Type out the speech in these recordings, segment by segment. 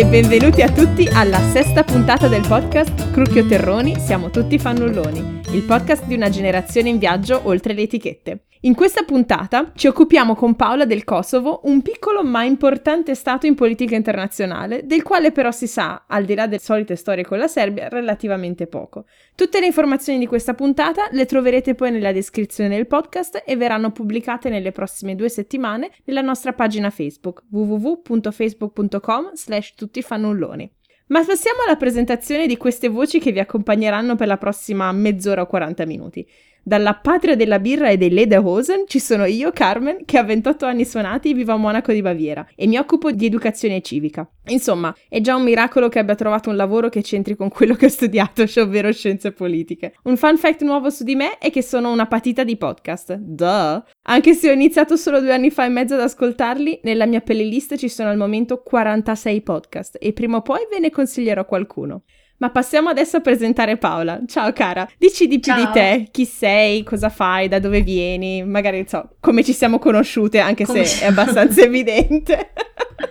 E benvenuti a tutti alla sesta puntata del podcast Crucchio Terroni, siamo tutti fannulloni, il podcast di una generazione in viaggio oltre le etichette. In questa puntata ci occupiamo con Paola del Kosovo, un piccolo ma importante stato in politica internazionale, del quale però si sa, al di là delle solite storie con la Serbia, relativamente poco. Tutte le informazioni di questa puntata le troverete poi nella descrizione del podcast e verranno pubblicate nelle prossime due settimane nella nostra pagina Facebook www.facebook.com slash tuttifannulloni. Ma passiamo alla presentazione di queste voci che vi accompagneranno per la prossima mezz'ora o 40 minuti. Dalla patria della birra e dei Lederhosen ci sono io, Carmen, che a 28 anni suonati vivo a Monaco di Baviera e mi occupo di educazione civica. Insomma, è già un miracolo che abbia trovato un lavoro che c'entri con quello che ho studiato, cioè ovvero scienze politiche. Un fun fact nuovo su di me è che sono una patita di podcast. Duh! Anche se ho iniziato solo due anni fa e mezzo ad ascoltarli, nella mia playlist ci sono al momento 46 podcast e prima o poi ve ne consiglierò qualcuno. Ma passiamo adesso a presentare Paola. Ciao cara, dici di più Ciao. di te, chi sei, cosa fai, da dove vieni, magari so, come ci siamo conosciute, anche Come se è abbastanza evidente.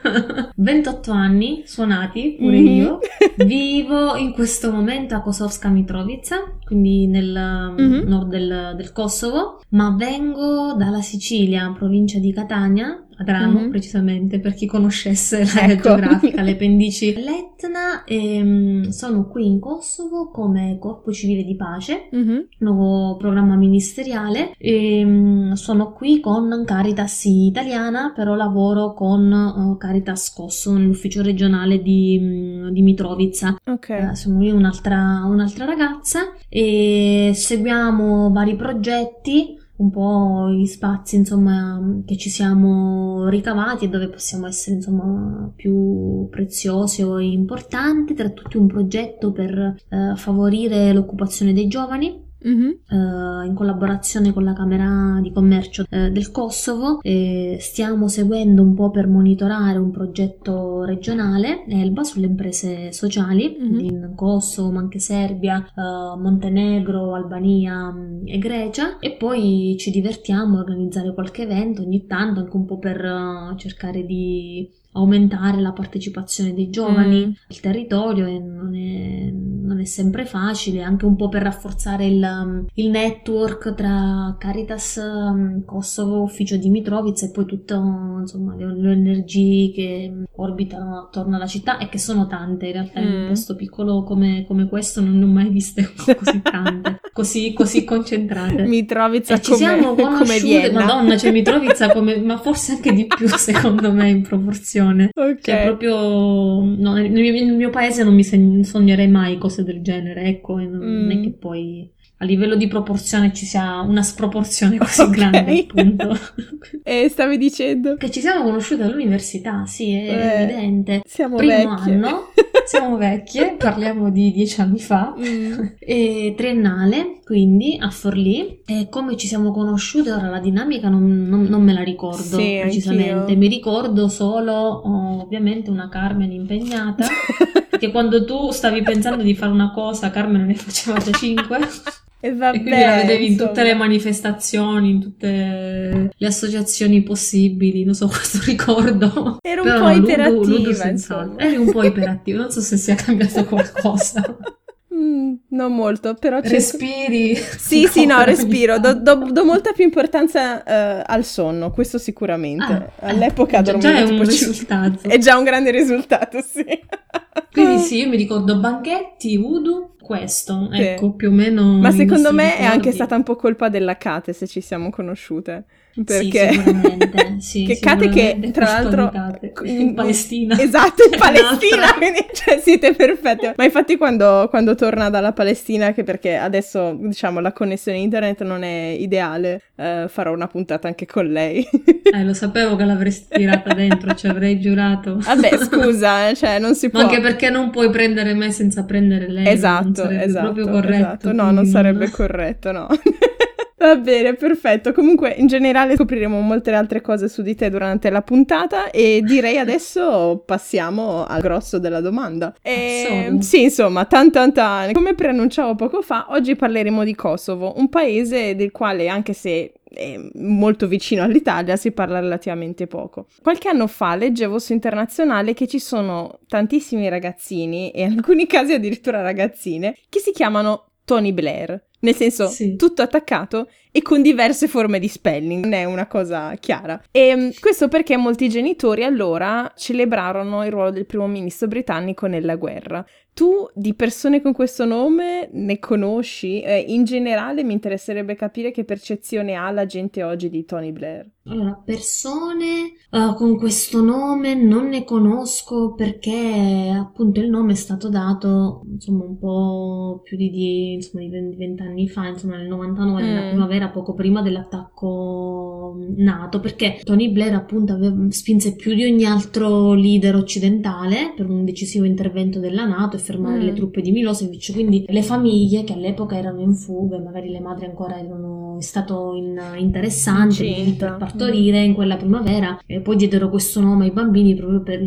28 anni, suonati pure Mhm. io. Vivo in questo momento a Kosovska Mitrovica, quindi nel Mhm. nord del, del Kosovo, ma vengo dalla Sicilia, provincia di Catania, Adrano Mhm. precisamente, per chi conoscesse l'area Ecco. geografica, le pendici dell'Etna. E, mm, sono qui in Kosovo come Corpo Civile di Pace Mhm. nuovo programma ministeriale e mm, sono qui con Caritas italiana, però lavoro con eh, Caritas Kosovo nell'ufficio regionale di, mm, di Mitrovica. Ok. Eh, sono io un'altra, un'altra ragazza e seguiamo vari progetti. Un po' gli spazi, insomma, che ci siamo ricavati e dove possiamo essere, insomma, più preziosi o importanti, tra tutti un progetto per eh, favorire l'occupazione dei giovani Eh, in collaborazione con la Camera di Commercio eh, del Kosovo. stiamo seguendo un po' per monitorare un progetto regionale, Elba, sulle imprese sociali Mhm. in Kosovo, ma anche Serbia, eh, Montenegro, Albania mh, e Grecia. E poi ci divertiamo a organizzare qualche evento ogni tanto, anche un po' per cercare di aumentare la partecipazione dei giovani Mm. al territorio non è, non è sempre facile, anche un po' per rafforzare il, um, il network tra Caritas um, Kosovo, Ufficio di Mitrovica e poi tutte insomma, le, ONG che um, orbitano attorno alla città e che sono tante in realtà in Mm. un posto piccolo come, come questo non ne ho mai viste così tante, così, così concentrate. Mitrovica E ci come, siamo come conosciute, Vienna. madonna, cioè Mitrovica come, ma forse anche di più secondo me in proporzione. Ok. Cioè, proprio no, nel, mio, nel mio paese non mi sognerei mai cose del genere, ecco, e non, non è Mm. che poi a livello di proporzione ci sia una sproporzione così Ok. grande, appunto. E stavi dicendo? che ci siamo conosciute all'università, sì, è Eh, evidente. Siamo Primo vecchie. anno, siamo vecchie, parliamo di dieci anni fa. Mm. E triennale, quindi a Forlì. E come ci siamo conosciute, ora la dinamica non, non- non me la ricordo Sì, precisamente. anch'io. Mi ricordo solo, oh, ovviamente, una Carmen impegnata. Perché quando tu stavi pensando di fare una cosa, Carmen ne faceva già cinque. E vabbè, e quindi la vedevi in tutte le insomma. manifestazioni, in tutte le associazioni possibili. Non so, questo ricordo. Ero un Però po' no, Ludo- iperattiva, Ludo insomma. Eri un po' iperattivo, non so se sia cambiato qualcosa. Mm, non molto, però cerco- Respiri. Sì, sì, no, ancora ogni respiro. Do, do- do molta più importanza eh, al sonno, questo sicuramente. Ah, All'epoca eh, dormivo già è un risultato. È già un grande risultato, sì. Quindi sì, io mi ricordo banchetti, voodoo, questo, Sì. ecco, più o meno. Ma secondo me è anche ricordi. stata un po' colpa della Kate se ci siamo conosciute. Sì, Perché... sicuramente, sì, che Kate che sicuramente tra l'altro in Palestina. esatto in Palestina quindi cioè, siete perfetti ma infatti quando, quando torna dalla Palestina che perché adesso diciamo la connessione internet non è ideale eh, farò una puntata anche con lei Eh, lo sapevo che l'avresti tirata dentro, ci avrei giurato. vabbè scusa eh, cioè non si può Ma anche perché non puoi prendere me senza prendere lei. esatto sarebbe esatto proprio corretto. esatto. no non sarebbe corretto no Va bene, perfetto. Comunque, in generale scopriremo molte altre cose su di te durante la puntata e direi adesso passiamo al grosso della domanda. E, Solo? sì, insomma, tan tan tan. Come preannunciavo poco fa, oggi parleremo di Kosovo, un paese del quale, anche se è molto vicino all'Italia, si parla relativamente poco. Qualche anno fa leggevo su Internazionale che ci sono tantissimi ragazzini, e in alcuni casi addirittura ragazzine, che si chiamano Tony Blair. Nel senso, sì. tutto attaccato e con diverse forme di spelling, non è una cosa chiara. E mm, questo perché molti genitori allora celebrarono il ruolo del primo ministro britannico nella guerra. Tu di persone con questo nome ne conosci? Eh, in generale mi interesserebbe capire che percezione ha la gente oggi di Tony Blair. Allora, persone uh, con questo nome non ne conosco perché appunto il nome è stato dato insomma un po' più di, di, insomma, di 20 anni fa, insomma nel 99, mm. nella primavera, poco prima dell'attacco NATO, perché Tony Blair appunto aveva, spinse più di ogni altro leader occidentale per un decisivo intervento della NATO e fermare mm. le truppe di Milosevic, quindi le famiglie che all'epoca erano in fuga, magari le madri ancora erano in stato in, interessanti per partorire mm. in quella primavera e poi diedero questo nome ai bambini proprio per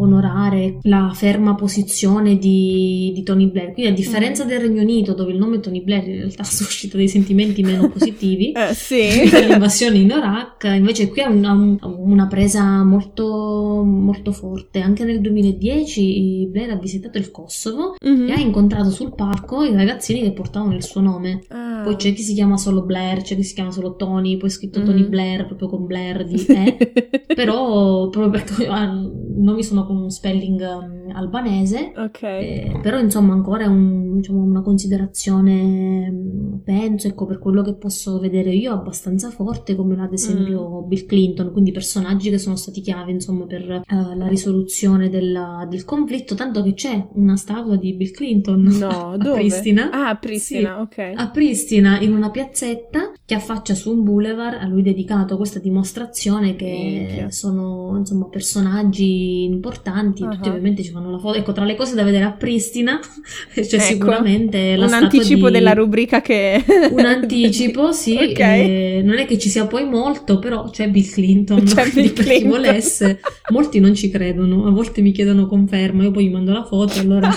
onorare la ferma posizione di, di Tony Blair. Quindi a differenza mm. del Regno Unito dove il nome Tony Blair in realtà suscita dei sentimenti meno positivi eh, sì. per l'invasione in Iraq, invece qui ha una, una presa molto, molto forte. Anche nel 2010 Blair ha visitato il Kosovo mm-hmm. e ha incontrato sul parco i ragazzini che portavano il suo nome. Ah. Poi c'è chi si chiama solo Blair, c'è chi si chiama solo Tony, poi è scritto mm-hmm. Tony Blair proprio con Blair di E, però proprio perché i nomi sono un spelling um, albanese, okay. eh, però insomma ancora è un, diciamo, una considerazione, mm, penso, ecco per quello che posso vedere io, abbastanza forte come ad esempio mm. Bill Clinton, quindi personaggi che sono stati chiave insomma per uh, la risoluzione della, del conflitto, tanto che c'è una statua di Bill Clinton no, a dove? Pristina. Ah, a Pristina, sì, ok. A Pristina, in una piazzetta che affaccia su un boulevard a lui dedicato, questa dimostrazione che Minchia. sono insomma personaggi importanti, uh-huh. tutti ovviamente ci fanno la foto. Ecco, tra le cose da vedere a Pristina c'è ecco, sicuramente la un anticipo di... della rubrica che... un anticipo, sì. okay. non è che ci sia poi molto, però c'è Bill Clinton. C'è Bill per Clinton. chi volesse. Molti non ci credono, a volte mi chiedono conferma, io poi gli mando la foto allora...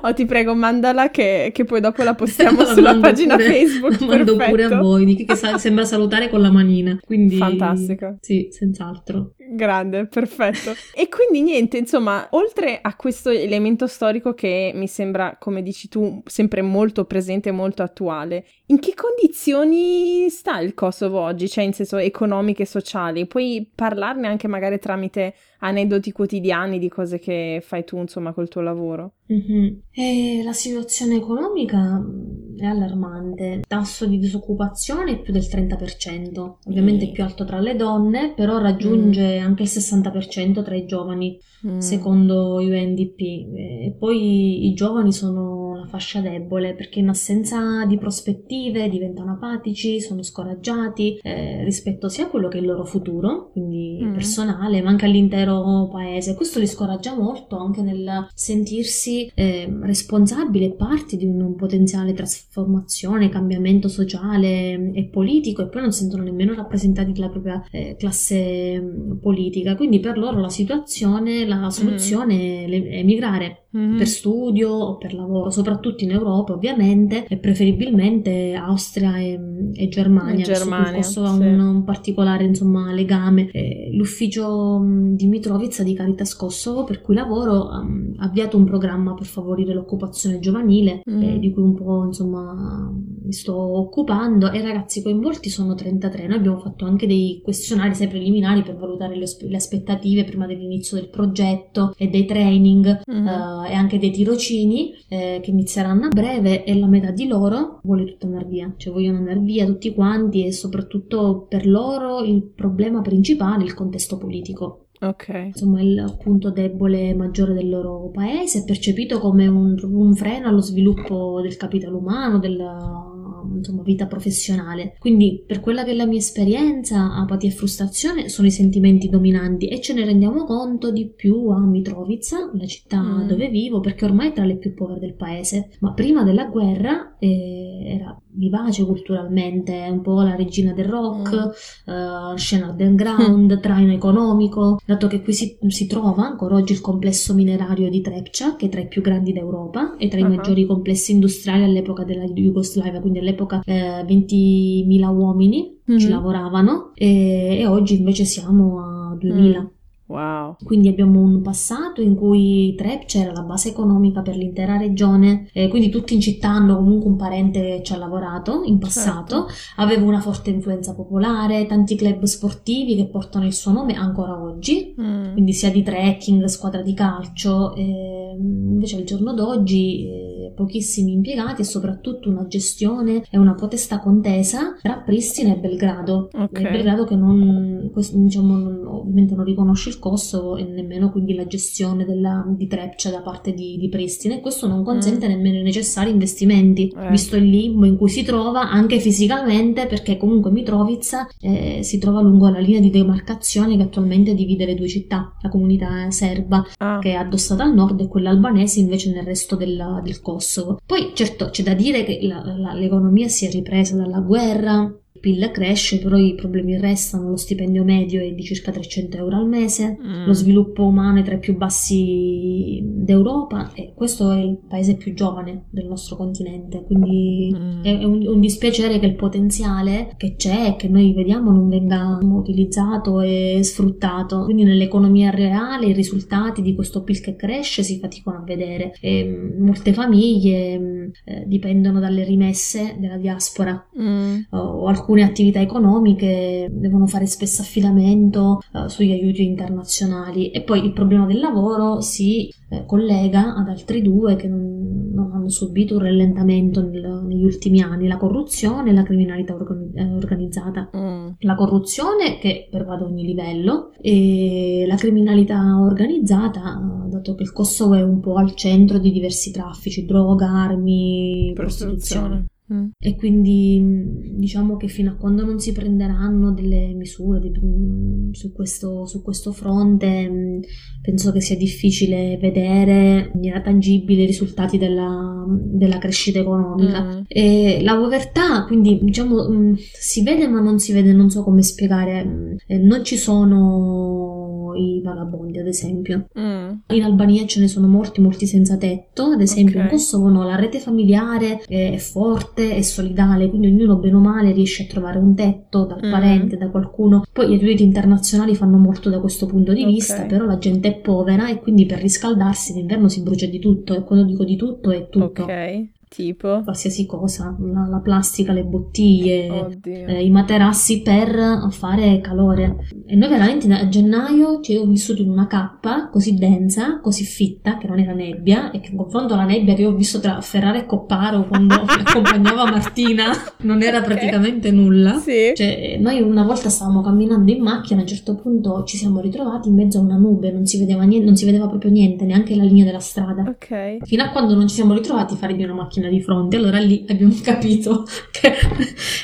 oh, ti prego, mandala che, che poi dopo la postiamo sulla pagina pure, Facebook. La mando Perfetto. pure a voi, che sa- sembra salutare con la manina. Quindi... Fantastico. Sì, senz'altro. Grande, perfetto. e quindi niente, insomma, oltre a questo elemento storico che mi sembra, come dici tu, sempre molto presente e molto attuale, in che condizioni sta il Kosovo oggi? Cioè, in senso economiche e sociali? Puoi parlarne anche magari tramite aneddoti quotidiani di cose che fai tu, insomma, col tuo lavoro? Mm-hmm. la situazione economica mm, è allarmante. Il tasso di disoccupazione è più del 30%, ovviamente mm. più alto tra le donne, però raggiunge mm. anche il 60% tra i giovani, mm. secondo UNDP. E poi i giovani sono la fascia debole perché in assenza di prospettive diventano apatici, sono scoraggiati eh, rispetto sia a quello che è il loro futuro, quindi mm. personale, ma anche all'intero paese. Questo li scoraggia molto anche nel sentirsi eh, responsabili e parte di un potenziale trasformazione, cambiamento sociale e politico e poi non sentono nemmeno rappresentati dalla propria eh, classe politica. Quindi per loro la situazione, la soluzione mm. è emigrare mm-hmm. per studio o per lavoro, soprattutto in Europa ovviamente, e preferibilmente Austria e, e Germania. Germania questo sì. ha un, un, particolare insomma, legame. Eh, l'ufficio di Mitrovica di Caritas Kosovo per cui lavoro ha um, avviato un programma per favorire l'occupazione giovanile mm. eh, di cui un po' insomma mi sto occupando e i ragazzi coinvolti sono 33. Noi abbiamo fatto anche dei questionari sei preliminari per valutare le, le aspettative prima dell'inizio del progetto e dei training. Mm. Uh, e anche dei tirocini eh, che inizieranno a breve e la metà di loro vuole tutto andare via, cioè vogliono andare via tutti quanti e soprattutto per loro il problema principale è il contesto politico. Ok. Insomma, il punto debole maggiore del loro paese è percepito come un, un freno allo sviluppo del capitale umano, della insomma, vita professionale. Quindi, per quella che è la mia esperienza, apatia e frustrazione sono i sentimenti dominanti e ce ne rendiamo conto di più a Mitrovica, la città mm. dove vivo, perché ormai è tra le più povere del paese. Ma prima della guerra eh, era vivace culturalmente, un po' la regina del rock, mm. uh, scena underground, mm. traino economico, dato che qui si, si, trova ancora oggi il complesso minerario di Trepcia, che è tra i più grandi d'Europa e tra uh-huh. i maggiori complessi industriali all'epoca della Jugoslavia, quindi all'epoca eh, 20.000 uomini mm-hmm. ci lavoravano e, e, oggi invece siamo a 2.000. Wow. Quindi abbiamo un passato in cui Trepce era la base economica per l'intera regione, eh, quindi tutti in città hanno comunque un parente che ci ha lavorato in passato, certo. aveva una forte influenza popolare, tanti club sportivi che portano il suo nome ancora oggi, mm. quindi sia di trekking, squadra di calcio, eh, invece al giorno d'oggi... Eh, pochissimi impiegati e soprattutto una gestione e una potestà contesa tra Pristina e Belgrado. Okay. Belgrado che non, diciamo, non, ovviamente non riconosce il Kosovo e nemmeno quindi la gestione della, di Trepcia da parte di, di, Pristina e questo non consente mm. nemmeno i necessari investimenti, eh. visto il limbo in cui si trova anche fisicamente perché comunque Mitrovica eh, si trova lungo la linea di demarcazione che attualmente divide le due città, la comunità serba ah. che è addossata al nord e quella albanese invece nel resto del, del Kosovo. Poi certo c'è da dire che la, la, l'economia si è ripresa dalla guerra, PIL cresce, però i problemi restano, lo stipendio medio è di circa 300 euro al mese, mm. lo sviluppo umano è tra i più bassi d'Europa e questo è il paese più giovane del nostro continente, quindi mm. è un, un, dispiacere che il potenziale che c'è e che noi vediamo non venga utilizzato e sfruttato, quindi nell'economia reale i risultati di questo PIL che cresce si faticano a vedere e mm, molte famiglie mm, eh, dipendono dalle rimesse della diaspora mm. o, o alcune alcune attività economiche devono fare spesso affidamento uh, sugli aiuti internazionali e poi il problema del lavoro si eh, collega ad altri due che non, non hanno subito un rallentamento nel, negli ultimi anni, la corruzione e la criminalità organi- eh, organizzata. Mm. La corruzione che pervade ogni livello e la criminalità organizzata, dato che il Kosovo è un po' al centro di diversi traffici, droga, armi, prostituzione. prostituzione. Mm. E quindi diciamo che fino a quando non si prenderanno delle misure di, mm, su, questo, su, questo, fronte, mm, penso che sia difficile vedere in maniera tangibile i risultati della, della crescita economica. Mm. E la povertà, quindi diciamo, si vede ma non si vede, non so come spiegare, eh, non ci sono i vagabondi, ad esempio. Mm. In Albania ce ne sono molti, molti senza tetto, ad esempio okay. in Kosovo no, la rete familiare è forte e solidale, quindi ognuno bene o male riesce a trovare un tetto dal mm. parente, da qualcuno. Poi gli aiuti internazionali fanno molto da questo punto di okay. vista, però la gente è povera e quindi per riscaldarsi d'inverno si brucia di tutto e quando dico di tutto è tutto. Ok. Tipo? Qualsiasi cosa, la, la plastica, le bottiglie, eh, i materassi per fare calore. E noi veramente a gennaio ci ho vissuto in una cappa così densa, così fitta, che non era nebbia, e che in confronto alla nebbia che ho visto tra Ferrara e Copparo quando mi accompagnava Martina, non era okay. praticamente nulla. Sì. Cioè, noi una volta stavamo camminando in macchina, a un certo punto ci siamo ritrovati in mezzo a una nube, non si vedeva niente, non si vedeva proprio niente, neanche la linea della strada. Ok. Fino a quando non ci siamo ritrovati a fare di una macchina macchina di fronte, allora lì abbiamo capito che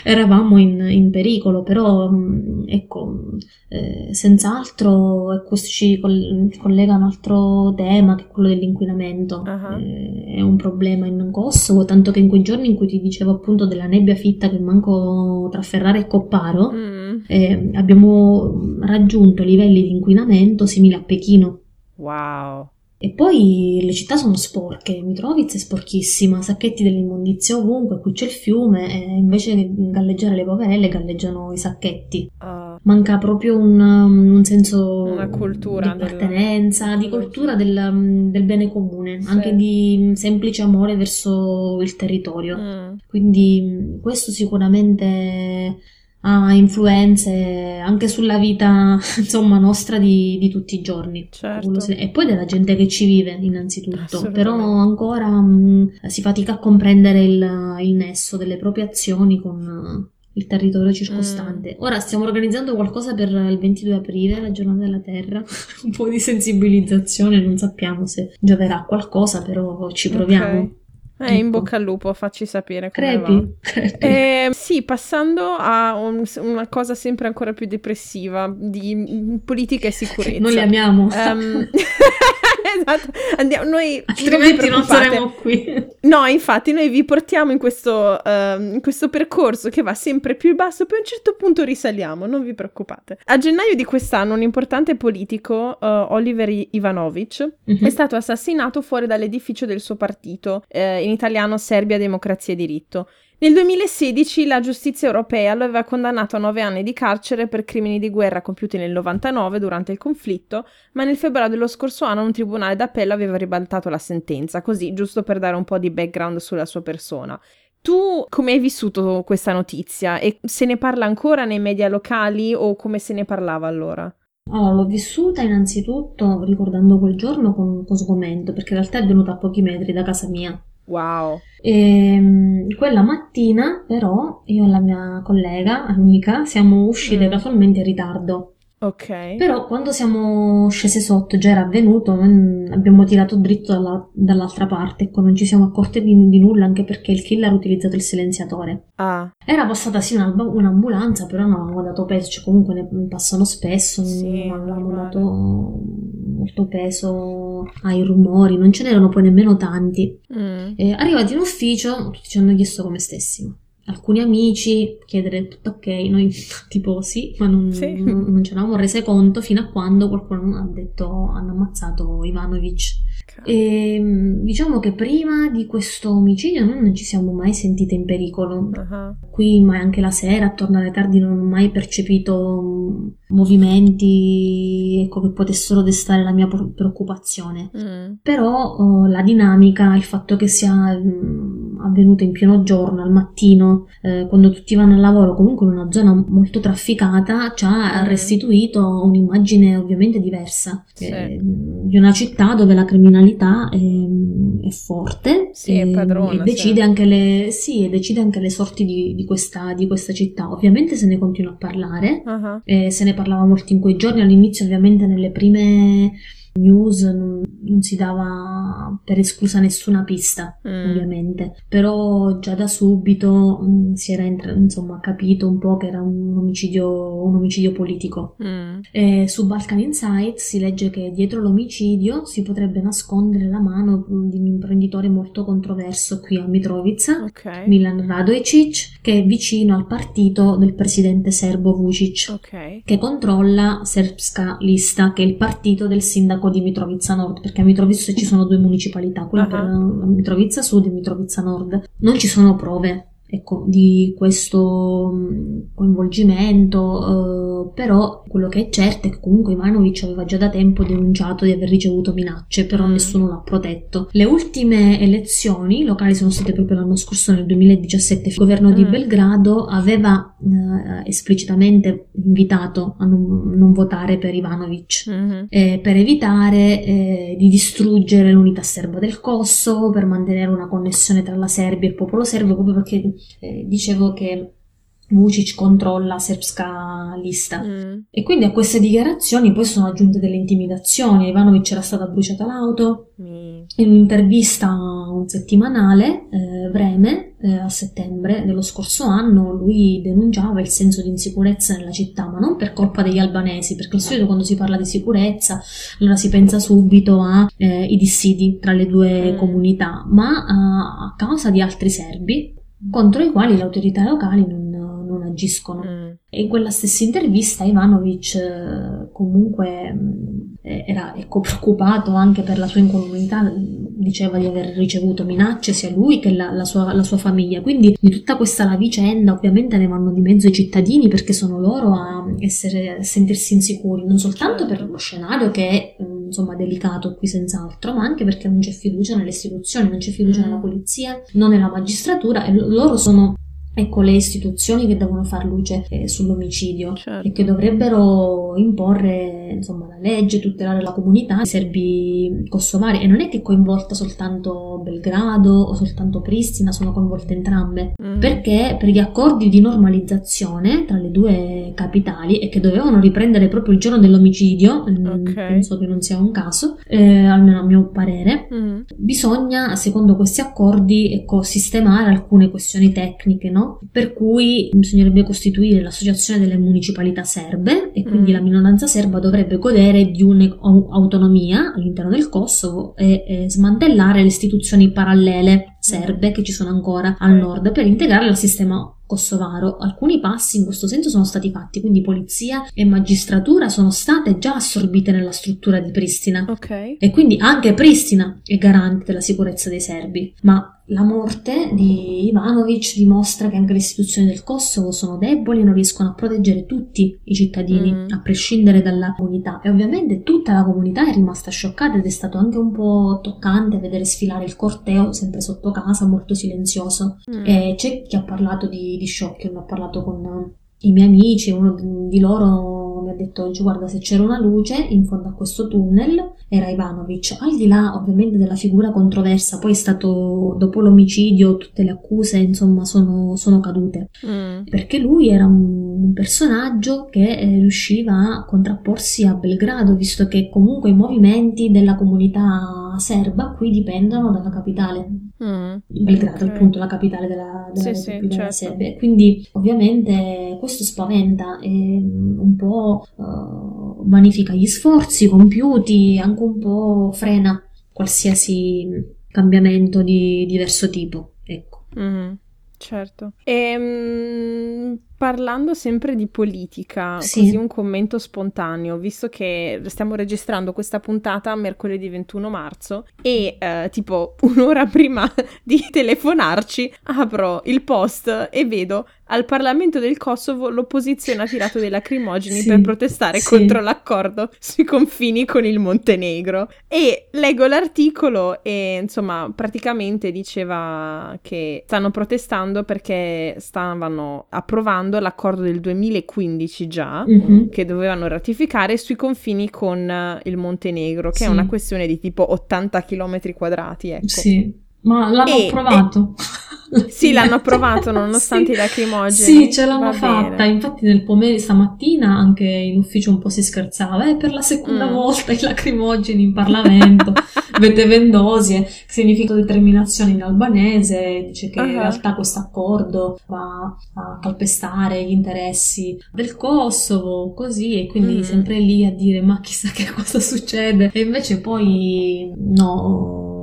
eravamo in, in pericolo, però mm, ecco, eh, senz'altro e questo ci collega a un altro tema che è quello dell'inquinamento. Uh-huh. Eh, è un problema in Kosovo, tanto che in quei giorni in cui ti dicevo appunto della nebbia fitta che manco tra Ferrara e Copparo, mm. eh, abbiamo raggiunto livelli di inquinamento simili a Pechino. Wow. E poi le città sono sporche, Mitrovica è sporchissima, sacchetti dell'immondizia ovunque, qui c'è il fiume e invece di galleggiare le poverelle galleggiano i sacchetti. Uh, Manca proprio un, un senso di appartenenza, della... di cultura del, del bene comune, sì. anche di semplice amore verso il territorio. Mm. Quindi questo sicuramente ha influenze anche sulla vita, insomma, nostra di, di tutti i giorni. Certo. E poi della gente che ci vive, innanzitutto. Però ancora mh, si fatica a comprendere il, il, nesso delle proprie azioni con il territorio circostante. Mm. Ora stiamo organizzando qualcosa per il 22 aprile, la giornata della Terra, un po' di sensibilizzazione, non sappiamo se gioverà qualcosa, però ci proviamo. Okay. Eh, in bocca al lupo, facci sapere come crepi, va. Crepi. Eh, sì, passando a un, una cosa sempre ancora più depressiva di politica e sicurezza. Noi li amiamo. Um, esatto, andiamo, noi altrimenti non, non, saremo qui. No, infatti noi vi portiamo in questo, uh, in questo percorso che va sempre più in basso, poi a un certo punto risaliamo, non vi preoccupate. A gennaio di quest'anno un importante politico, uh, Oliver Ivanovic, mm-hmm. è stato assassinato fuori dall'edificio del suo partito, uh, in italiano Serbia Democrazia e Diritto. Nel 2016 la giustizia europea lo aveva condannato a nove anni di carcere per crimini di guerra compiuti nel 99 durante il conflitto, ma nel febbraio dello scorso anno un tribunale d'appello aveva ribaltato la sentenza, così giusto per dare un po' di background sulla sua persona. Tu come hai vissuto questa notizia e se ne parla ancora nei media locali o come se ne parlava allora? Allora, l'ho vissuta innanzitutto ricordando quel giorno con, con sgomento, perché in realtà è venuta a pochi metri da casa mia. Wow. E, ehm, quella mattina, però, io e la mia collega, amica, siamo uscite mm. casualmente in ritardo. Ok. Però quando siamo scese sotto, già era avvenuto, abbiamo tirato dritto dalla, dall'altra parte, ecco, non ci siamo accorti di, di, nulla, anche perché il killer ha utilizzato il silenziatore. Ah. Era passata sì una, un'ambulanza, però non avevamo dato peso, cioè comunque ne passano spesso, sì, non avevamo dato molto peso ai rumori, non ce n'erano poi nemmeno tanti. Mm. Eh, arrivati in ufficio, tutti ci hanno chiesto come stessimo alcuni amici chiedere tutto ok, noi tipo sì, ma non, sì. non, non ce l'avevamo rese conto fino a quando qualcuno ha detto hanno ammazzato Ivanovic. E ehm, diciamo che prima di questo omicidio noi non ci siamo mai sentite in pericolo. Uh-huh. Qui, ma anche la sera, a tornare tardi, non ho mai percepito mm, movimenti ecco, che potessero destare la mia preoccupazione. Mm. Però oh, la dinamica, il fatto che sia mh, avvenuto in pieno giorno, al mattino, eh, quando tutti vanno al lavoro, comunque in una zona molto trafficata, ci ha mm. restituito un'immagine ovviamente diversa sì. eh, di una città dove la criminalità è, è forte sì, e, padrona, e decide, sì. anche le, sì, e decide anche le sorti di, di, questa, di, questa, città. Ovviamente se ne continua a parlare, uh-huh. eh, se ne parlava molto in quei giorni, all'inizio ovviamente nelle prime news non, non, si dava per esclusa nessuna pista, mm. ovviamente, però già da subito mh, mm, si era entra- insomma capito un po' che era un omicidio, un omicidio politico. Mm. su Balkan Insight si legge che dietro l'omicidio si potrebbe nascondere la mano di un imprenditore molto controverso qui a Mitrovica, okay. Milan Radojcic, che è vicino al partito del presidente serbo Vucic, okay. che controlla Serbska Lista, che è il partito del sindaco di Mitrovica Nord, perché a Mitrovica ci sono due municipalità, quella uh-huh. per Mitrovica Sud e Mitrovica Nord. Non ci sono prove ecco, di questo mm, coinvolgimento, eh, però quello che è certo è che comunque Ivanovic aveva già da tempo denunciato di aver ricevuto minacce, però mm. nessuno l'ha protetto. Le ultime elezioni locali sono state proprio l'anno scorso, nel 2017, il governo di mm. Belgrado aveva eh, esplicitamente invitato a non, non votare per Ivanovic, mm-hmm. eh, per evitare eh, di distruggere l'unità serba del Kosovo, per mantenere una connessione tra la Serbia e il popolo serbo, proprio perché eh, dicevo che Vucic controlla Srpska lista mm. e quindi a queste dichiarazioni poi sono aggiunte delle intimidazioni Ivanovic era stata bruciata l'auto mm. in un'intervista un settimanale eh, Vreme eh, a settembre dello scorso anno lui denunciava il senso di insicurezza nella città ma non per colpa degli albanesi perché al solito quando si parla di sicurezza allora si pensa subito ai eh, dissidi tra le due mm. comunità ma a, a causa di altri serbi contro i quali le autorità locali non, non agiscono. Mm. E in quella stessa intervista Ivanovic eh, comunque mm, era ecco, preoccupato anche per la sua incolumità, diceva di aver ricevuto minacce sia lui che la, la, sua, la sua, famiglia. Quindi di tutta questa vicenda ovviamente ne vanno di mezzo i cittadini perché sono loro a, essere, a sentirsi insicuri, non soltanto per lo scenario che è mm, insomma delicato qui senz'altro, ma anche perché non c'è fiducia nelle istituzioni, non c'è fiducia nella polizia, non nella magistratura e loro sono ecco le istituzioni che devono far luce eh, sull'omicidio certo. e che dovrebbero imporre insomma la legge, tutelare la comunità i serbi kosovari e non è che è coinvolta soltanto Belgrado o soltanto Pristina, sono coinvolte entrambe mm. perché per gli accordi di normalizzazione tra le due capitali e che dovevano riprendere proprio il giorno dell'omicidio, mm, okay. penso che non sia un caso, eh, almeno a mio parere, mm. bisogna secondo questi accordi ecco, sistemare alcune questioni tecniche, no? Per cui bisognerebbe costituire l'associazione delle municipalità serbe e quindi mm. la minoranza serba dovrebbe godere di un'autonomia all'interno del Kosovo e, e smantellare le istituzioni parallele serbe che ci sono ancora al nord per integrarle al sistema kosovaro. Alcuni passi in questo senso sono stati fatti, quindi polizia e magistratura sono state già assorbite nella struttura di Pristina. Ok. E quindi anche Pristina è garante della sicurezza dei serbi. Ma la morte di Ivanovic dimostra che anche le istituzioni del Kosovo sono deboli e non riescono a proteggere tutti i cittadini, mm. a prescindere dalla comunità. E ovviamente tutta la comunità è rimasta scioccata ed è stato anche un po' toccante vedere sfilare il corteo sempre sotto casa, molto silenzioso. Mm. E c'è chi ha parlato di, di shock, io ne ho parlato con i miei amici, uno di loro mi ha detto oggi guarda se c'era una luce in fondo a questo tunnel era Ivanovic, al di là ovviamente della figura controversa, poi è stato dopo l'omicidio tutte le accuse insomma sono, sono cadute, mm. perché lui era un personaggio che eh, riusciva a contrapporsi a Belgrado, visto che comunque i movimenti della comunità serba qui dipendono dalla capitale. Mm. Belgrado, okay. appunto, la capitale della, della sì, Repubblica sì, certo. Serbia. Quindi ovviamente questo spaventa e mm, un po' uh, vanifica gli sforzi compiuti, anche un po' frena qualsiasi cambiamento di diverso tipo. Ecco. Mm, certo. E, ehm, Parlando sempre di politica, sì. così un commento spontaneo, visto che stiamo registrando questa puntata mercoledì 21 marzo e eh, tipo un'ora prima di telefonarci apro il post e vedo al Parlamento del Kosovo l'opposizione ha tirato dei lacrimogeni sì, per protestare sì. contro l'accordo sui confini con il Montenegro. E leggo l'articolo e insomma praticamente diceva che stanno protestando perché stavano approvando approvando l'accordo del 2015 già, mm-hmm. che dovevano ratificare sui confini con eh, il Montenegro, che sì. è una questione di tipo 80 km quadrati. Ecco. Sì. Ma l'hanno e, approvato. E... sì, l'hanno approvato nonostante sì. i lacrimogeni. Sì, ce l'hanno Va fatta. Bene. Infatti nel pomeriggio stamattina anche in ufficio un po' si scherzava. Eh, per la seconda mm. volta i lacrimogeni in Parlamento. Vete vendosie, significa determinazione in albanese. Dice che uh-huh. in realtà questo accordo va a calpestare gli interessi del Kosovo, così. E quindi mm. sempre lì a dire ma chissà che cosa succede. E invece poi no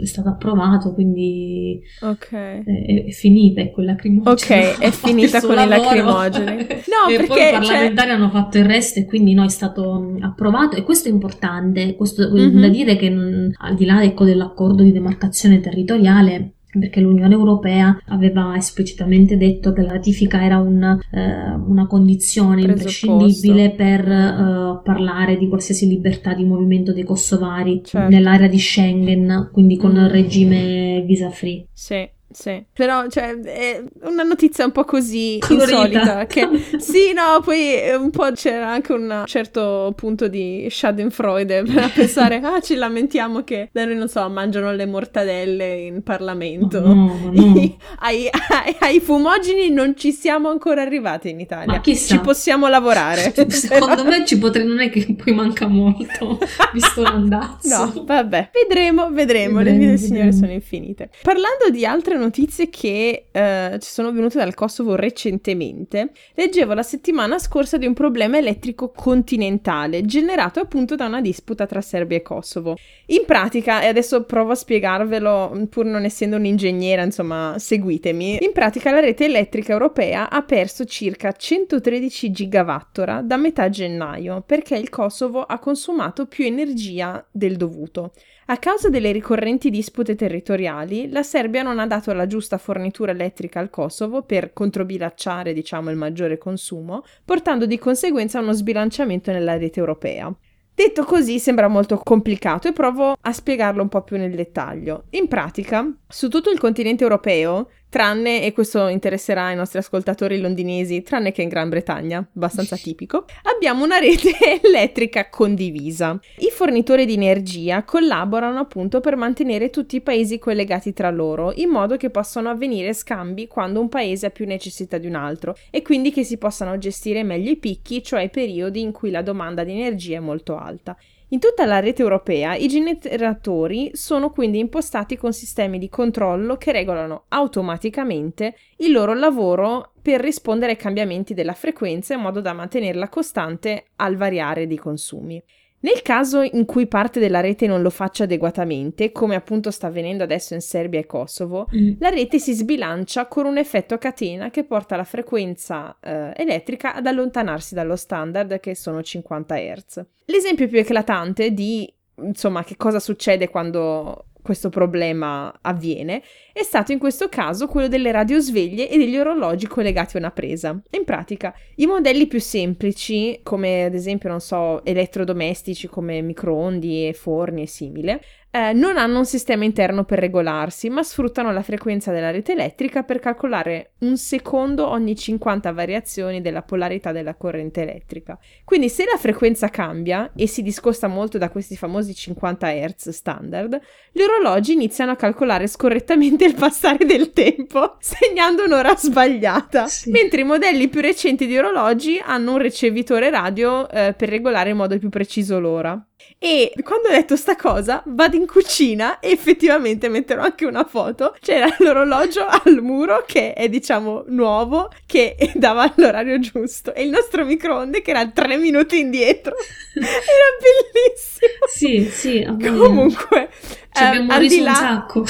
è stato approvato, quindi okay. è, è, finita, è quella lacrimogena. Ok, è finita con i lacrimogeni. No, e perché, poi i parlamentari cioè... hanno fatto il resto e quindi no, è stato approvato e questo è importante, questo mm-hmm. da dire che non, al di là ecco, dell'accordo di demarcazione territoriale perché l'Unione Europea aveva esplicitamente detto che la ratifica era un, eh, una condizione imprescindibile per eh, parlare di qualsiasi libertà di movimento dei kosovari certo. nell'area di Schengen, quindi con il mm. regime visa free. Sì. Sì, però cioè, è una notizia un po' così insolita che sì, no, poi un po' c'era anche un certo punto di schadenfreude per pensare ah, ci lamentiamo che da noi non so, mangiano le mortadelle in Parlamento. No, no. ai, ai, ai, fumogeni non ci siamo ancora arrivati in Italia. Ma chissà. Ci possiamo lavorare. Secondo me ci potrei non è che poi manca molto visto l'andazzo. No, vabbè, vedremo, vedremo, vedremo le vie del Signore sono infinite. Parlando di altre notizie che eh, ci sono venute dal Kosovo recentemente, leggevo la settimana scorsa di un problema elettrico continentale generato appunto da una disputa tra Serbia e Kosovo. In pratica, e adesso provo a spiegarvelo pur non essendo un'ingegnera, insomma, seguitemi. In pratica la rete elettrica europea ha perso circa 113 gigawattora da metà gennaio perché il Kosovo ha consumato più energia del dovuto. A causa delle ricorrenti dispute territoriali, la Serbia non ha dato la giusta fornitura elettrica al Kosovo per controbilacciare, diciamo, il maggiore consumo, portando di conseguenza uno sbilanciamento nella rete europea. Detto così sembra molto complicato e provo a spiegarlo un po' più nel dettaglio. In pratica, su tutto il continente europeo tranne, e questo interesserà i nostri ascoltatori londinesi, tranne che in Gran Bretagna, abbastanza tipico, abbiamo una rete elettrica condivisa. I fornitori di energia collaborano appunto per mantenere tutti i paesi collegati tra loro, in modo che possano avvenire scambi quando un paese ha più necessità di un altro, e quindi che si possano gestire meglio i picchi, cioè i periodi in cui la domanda di energia è molto alta. In tutta la rete europea i generatori sono quindi impostati con sistemi di controllo che regolano automaticamente il loro lavoro per rispondere ai cambiamenti della frequenza in modo da mantenerla costante al variare dei consumi. Nel caso in cui parte della rete non lo faccia adeguatamente, come appunto sta avvenendo adesso in Serbia e Kosovo, mm. la rete si sbilancia con un effetto a catena che porta la frequenza eh, elettrica ad allontanarsi dallo standard che sono 50 Hz. L'esempio più eclatante di insomma che cosa succede quando questo problema avviene è stato in questo caso quello delle radiosveglie e degli orologi collegati a una presa. In pratica, i modelli più semplici, come ad esempio, non so, elettrodomestici come microondi e forni e simile, eh, non hanno un sistema interno per regolarsi, ma sfruttano la frequenza della rete elettrica per calcolare un secondo ogni 50 variazioni della polarità della corrente elettrica. Quindi se la frequenza cambia e si discosta molto da questi famosi 50 Hz standard, gli orologi iniziano a calcolare scorrettamente il passare del tempo, segnando un'ora sbagliata, sì. mentre i modelli più recenti di orologi hanno un ricevitore radio eh, per regolare in modo più preciso l'ora. E quando ho detto sta cosa, vado in cucina e effettivamente metterò anche una foto. C'era l'orologio al muro che è diciamo nuovo, che dava l'orario giusto e il nostro microonde che era tre minuti indietro. Era bellissimo. Sì, sì. Comunque, ci abbiamo eh, riso là... un sacco.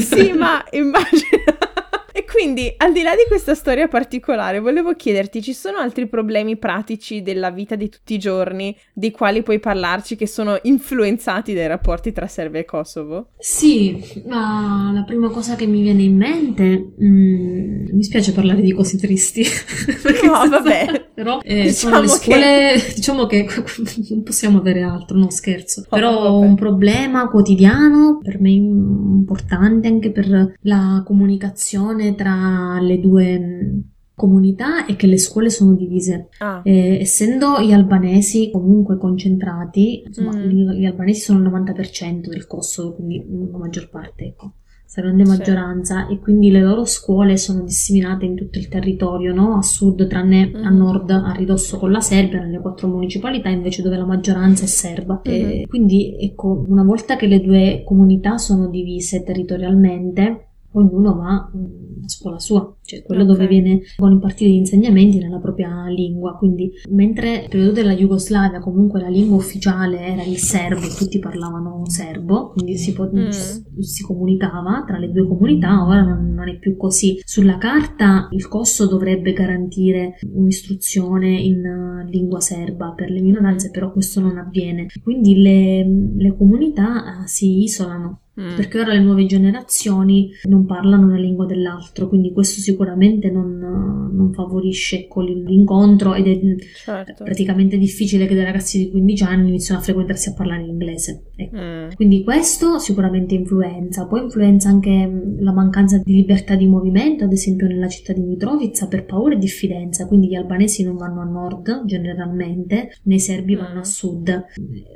sì, ma immagina quindi, al di là di questa storia particolare, volevo chiederti, ci sono altri problemi pratici della vita di tutti i giorni dei quali puoi parlarci che sono influenzati dai rapporti tra Serbia e Kosovo? Sì, ma la prima cosa che mi viene in mente, mm, mi spiace parlare di cose tristi. no, vabbè. Però eh, diciamo, le scuole, che... diciamo che non possiamo avere altro, no scherzo. Oh, Però vabbè. un problema quotidiano, per me importante anche per la comunicazione divisione tra le due mm, comunità è che le scuole sono divise. Ah. Eh, essendo gli albanesi comunque concentrati, insomma, mm. gli albanesi sono il 90% del Kosovo, quindi la maggior parte, ecco grande maggioranza, sì. e quindi le loro scuole sono disseminate in tutto il territorio, no? a sud, tranne mm. a nord, a ridosso con la Serbia, nelle quattro municipalità, invece dove la maggioranza è serba. Mm. quindi, ecco, una volta che le due comunità sono divise territorialmente, ognuno va mm, a scuola sua, cioè quello okay. dove viene, vengono impartiti gli insegnamenti nella propria lingua. Quindi, mentre nel periodo della Jugoslavia comunque la lingua ufficiale era il serbo, tutti parlavano serbo, quindi si, po- mm. si comunicava tra le due comunità, ora non, non, è più così. Sulla carta il Kosovo dovrebbe garantire un'istruzione in uh, lingua serba per le minoranze, però questo non avviene. Quindi le, le comunità uh, si isolano Mm. Perché ora le nuove generazioni non parlano una lingua dell'altro, quindi questo sicuramente non, non favorisce l'incontro ed è certo. praticamente difficile che dei ragazzi di 15 anni iniziano a frequentarsi a parlare l'inglese. Ecco. Mm. Quindi questo sicuramente influenza, poi influenza anche mm, la mancanza di libertà di movimento, ad esempio nella città di Mitrovica per paura e diffidenza, quindi gli albanesi non vanno a nord generalmente, né i serbi vanno a mm. sud.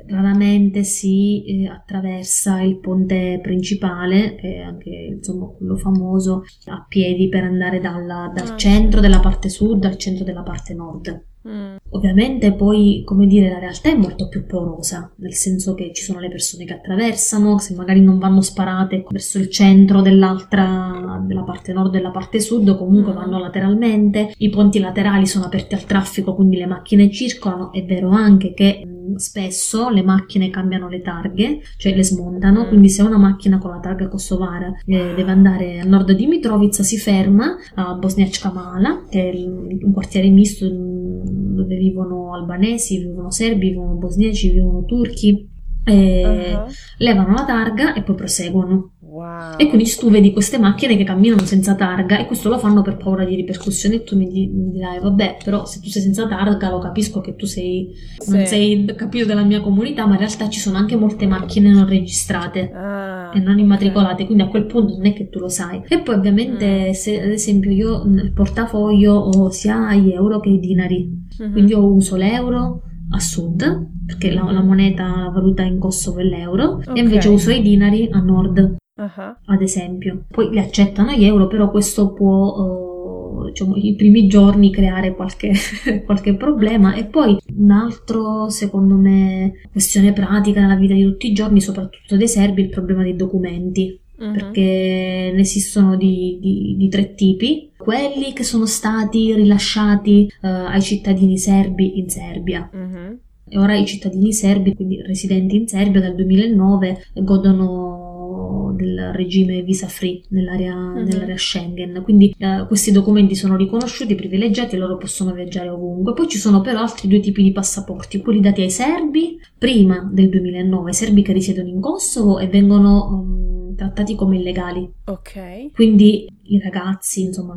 Raramente si eh, attraversa il ponte principale, che è anche insomma quello famoso, a piedi per andare dalla, dal ah, centro della parte sud al centro della parte nord. Mm. Ovviamente poi, come dire, la realtà è molto più porosa, nel senso che ci sono le persone che attraversano, se magari non vanno sparate verso il centro dell'altra, della parte nord e della parte sud, comunque mm. vanno lateralmente, i ponti laterali sono aperti al traffico, quindi le macchine circolano, è vero anche che spesso le macchine cambiano le targhe, cioè le smontano, quindi se una macchina con la targa kosovara eh, deve andare a nord di Mitrovica si ferma a Bosniac Kamala, che è un quartiere misto dove vivono albanesi, vivono serbi, vivono bosniaci, vivono turchi. Uh-huh. levano la targa e poi proseguono. Wow. E quindi tu vedi queste macchine che camminano senza targa e questo lo fanno per paura di ripercussioni e tu mi, mi dirai vabbè però se tu sei senza targa lo capisco che tu sei, sì. non sei capito della mia comunità ma in realtà ci sono anche molte macchine non registrate ah, e non immatricolate okay. quindi a quel punto non è che tu lo sai e poi ovviamente mm. se ad esempio io nel portafoglio ho sia gli euro che i dinari mm-hmm. quindi io uso l'euro a sud perché la, la moneta, la valuta in Kosovo è l'euro okay. e invece uso i dinari a nord uh-huh. ad esempio. Poi li accettano gli euro, però questo può uh, diciamo, i primi giorni creare qualche, qualche problema e poi un altro, secondo me, questione pratica nella vita di tutti i giorni, soprattutto dei serbi, è il problema dei documenti. Uh-huh. Perché ne esistono di, di, di, tre tipi, quelli che sono stati rilasciati uh, ai cittadini serbi in Serbia. Uh-huh. E ora i cittadini serbi, quindi residenti in Serbia dal 2009, godono del regime visa free nell'area, mm-hmm. nell'area Schengen. Quindi eh, questi documenti sono riconosciuti, privilegiati e loro possono viaggiare ovunque. Poi ci sono però altri due tipi di passaporti, quelli dati ai serbi prima del 2009, serbi che risiedono in Kosovo e vengono um, trattati come illegali. Ok. Quindi i ragazzi, insomma,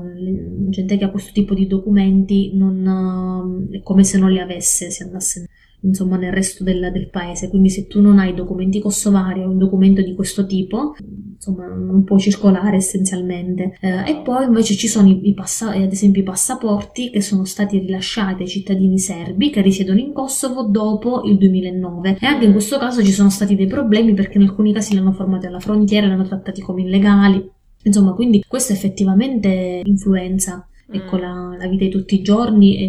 gente che ha questo tipo di documenti non, uh, è come se non li avesse, si andasse insomma nel resto del, del, paese. Quindi se tu non hai documenti kosovari o un documento di questo tipo, insomma non puoi circolare essenzialmente. Eh, e poi invece ci sono i, i passa- ad esempio i passaporti che sono stati rilasciati ai cittadini serbi che risiedono in Kosovo dopo il 2009 e anche in questo caso ci sono stati dei problemi perché in alcuni casi li hanno formati alla frontiera, li hanno trattati come illegali. Insomma, quindi questo effettivamente influenza ecco, mm. la, la, vita di tutti i giorni e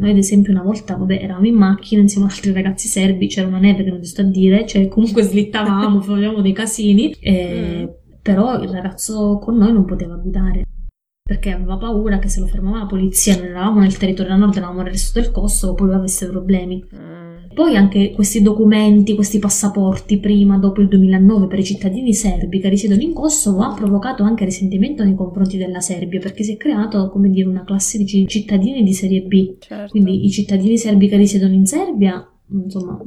noi ad esempio una volta, vabbè, eravamo in macchina insieme ad altri ragazzi serbi, c'era una neve che non ti sto a dire, cioè comunque slittavamo, facevamo dei casini, e, mm. però il ragazzo con noi non poteva guidare perché aveva paura che se lo fermava la polizia, non eravamo nel territorio nord, eravamo nel resto del Kosovo, poi avesse problemi. Mm. Poi anche questi documenti, questi passaporti prima, dopo il 2009 per i cittadini serbi che risiedono in Kosovo ha provocato anche risentimento nei confronti della Serbia perché si è creato, come dire, una classe di cittadini di serie B. Certo. Quindi i cittadini serbi che risiedono in Serbia, insomma,